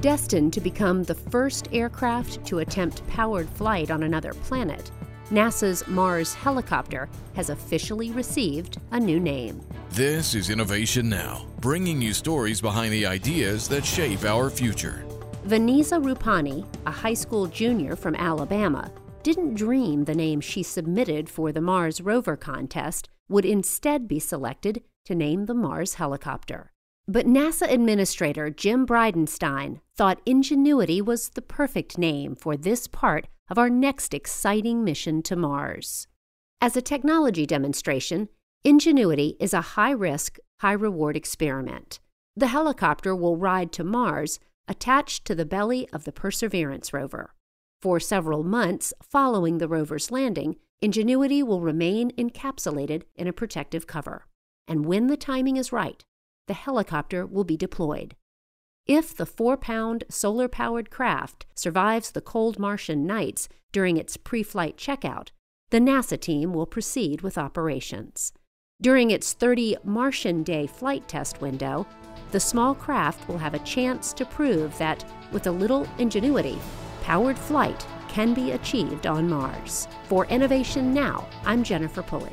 Destined to become the first aircraft to attempt powered flight on another planet, NASA's Mars helicopter has officially received a new name. This is Innovation Now, bringing you stories behind the ideas that shape our future. Vaneeza Rupani, a high school junior from Alabama, didn't dream the name she submitted for the Mars rover contest would instead be selected to name the Mars helicopter. But NASA Administrator Jim Bridenstine thought Ingenuity was the perfect name for this part of our next exciting mission to Mars. As a technology demonstration, Ingenuity is a high risk, high reward experiment. The helicopter will ride to Mars attached to the belly of the Perseverance rover. For several months following the rover's landing, Ingenuity will remain encapsulated in a protective cover. And when the timing is right, the helicopter will be deployed. If the four pound solar powered craft survives the cold Martian nights during its pre flight checkout, the NASA team will proceed with operations. During its 30 Martian day flight test window, the small craft will have a chance to prove that, with a little ingenuity, powered flight can be achieved on Mars. For Innovation Now, I'm Jennifer Pulley.